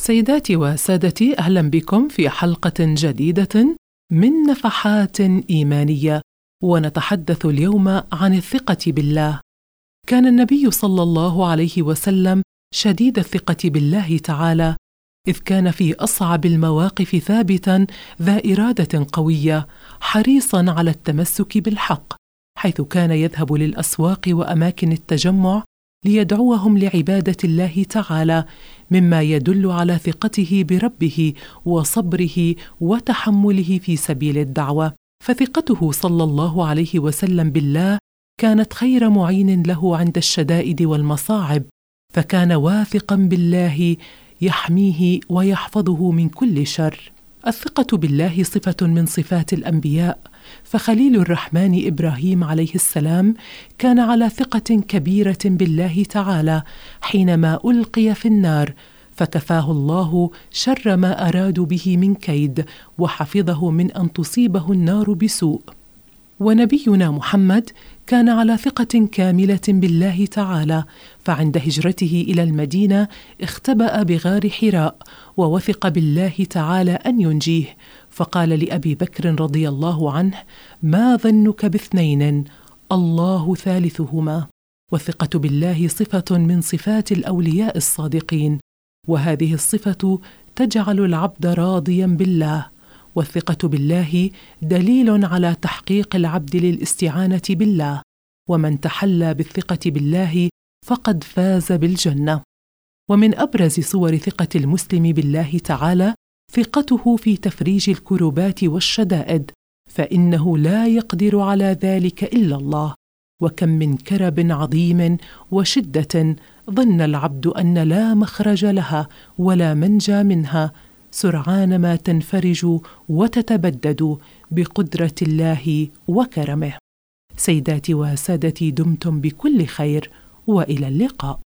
سيداتي وسادتي أهلا بكم في حلقة جديدة من نفحات إيمانية. ونتحدث اليوم عن الثقة بالله. كان النبي صلى الله عليه وسلم شديد الثقة بالله تعالى إذ كان في أصعب المواقف ثابتا ذا إرادة قوية حريصا على التمسك بالحق حيث كان يذهب للأسواق وأماكن التجمع ليدعوهم لعبادة الله تعالى مما يدل على ثقته بربه وصبره وتحمله في سبيل الدعوة. فثقته صلى الله عليه وسلم بالله كانت خير معين له عند الشدائد والمصاعب فكان واثقا بالله يحميه ويحفظه من كل شر. الثقة بالله صفة من صفات الأنبياء فخليل الرحمن إبراهيم عليه السلام كان على ثقة كبيرة بالله تعالى حينما ألقي في النار فكفاه الله شر ما ارادوا به من كيد وحفظه من أن تصيبه النار بسوء. ونبينا محمد كان على ثقة كاملة بالله تعالى فعند هجرته إلى المدينة اختبأ بغار حراء ووثق بالله تعالى أن ينجيه. فقال لأبي بكر رضي الله عنه ما ظنك باثنين؟ الله ثالثهما. والثقة بالله صفة من صفات الأولياء الصادقين وهذه الصفة تجعل العبد راضيا بالله. والثقة بالله دليل على تحقيق العبد للاستعانة بالله ومن تحلى بالثقة بالله فقد فاز بالجنة. ومن أبرز صور ثقة المسلم بالله تعالى ثقته في تفريج الكربات والشدائد فإنه لا يقدر على ذلك إلا الله. وكم من كرب عظيم وشدة ظن العبد أن لا مخرج لها ولا منجى منها سرعان ما تنفرج وتتبدد بقدرة الله وكرمه. سيداتي وسادتي دمتم بكل خير وإلى اللقاء.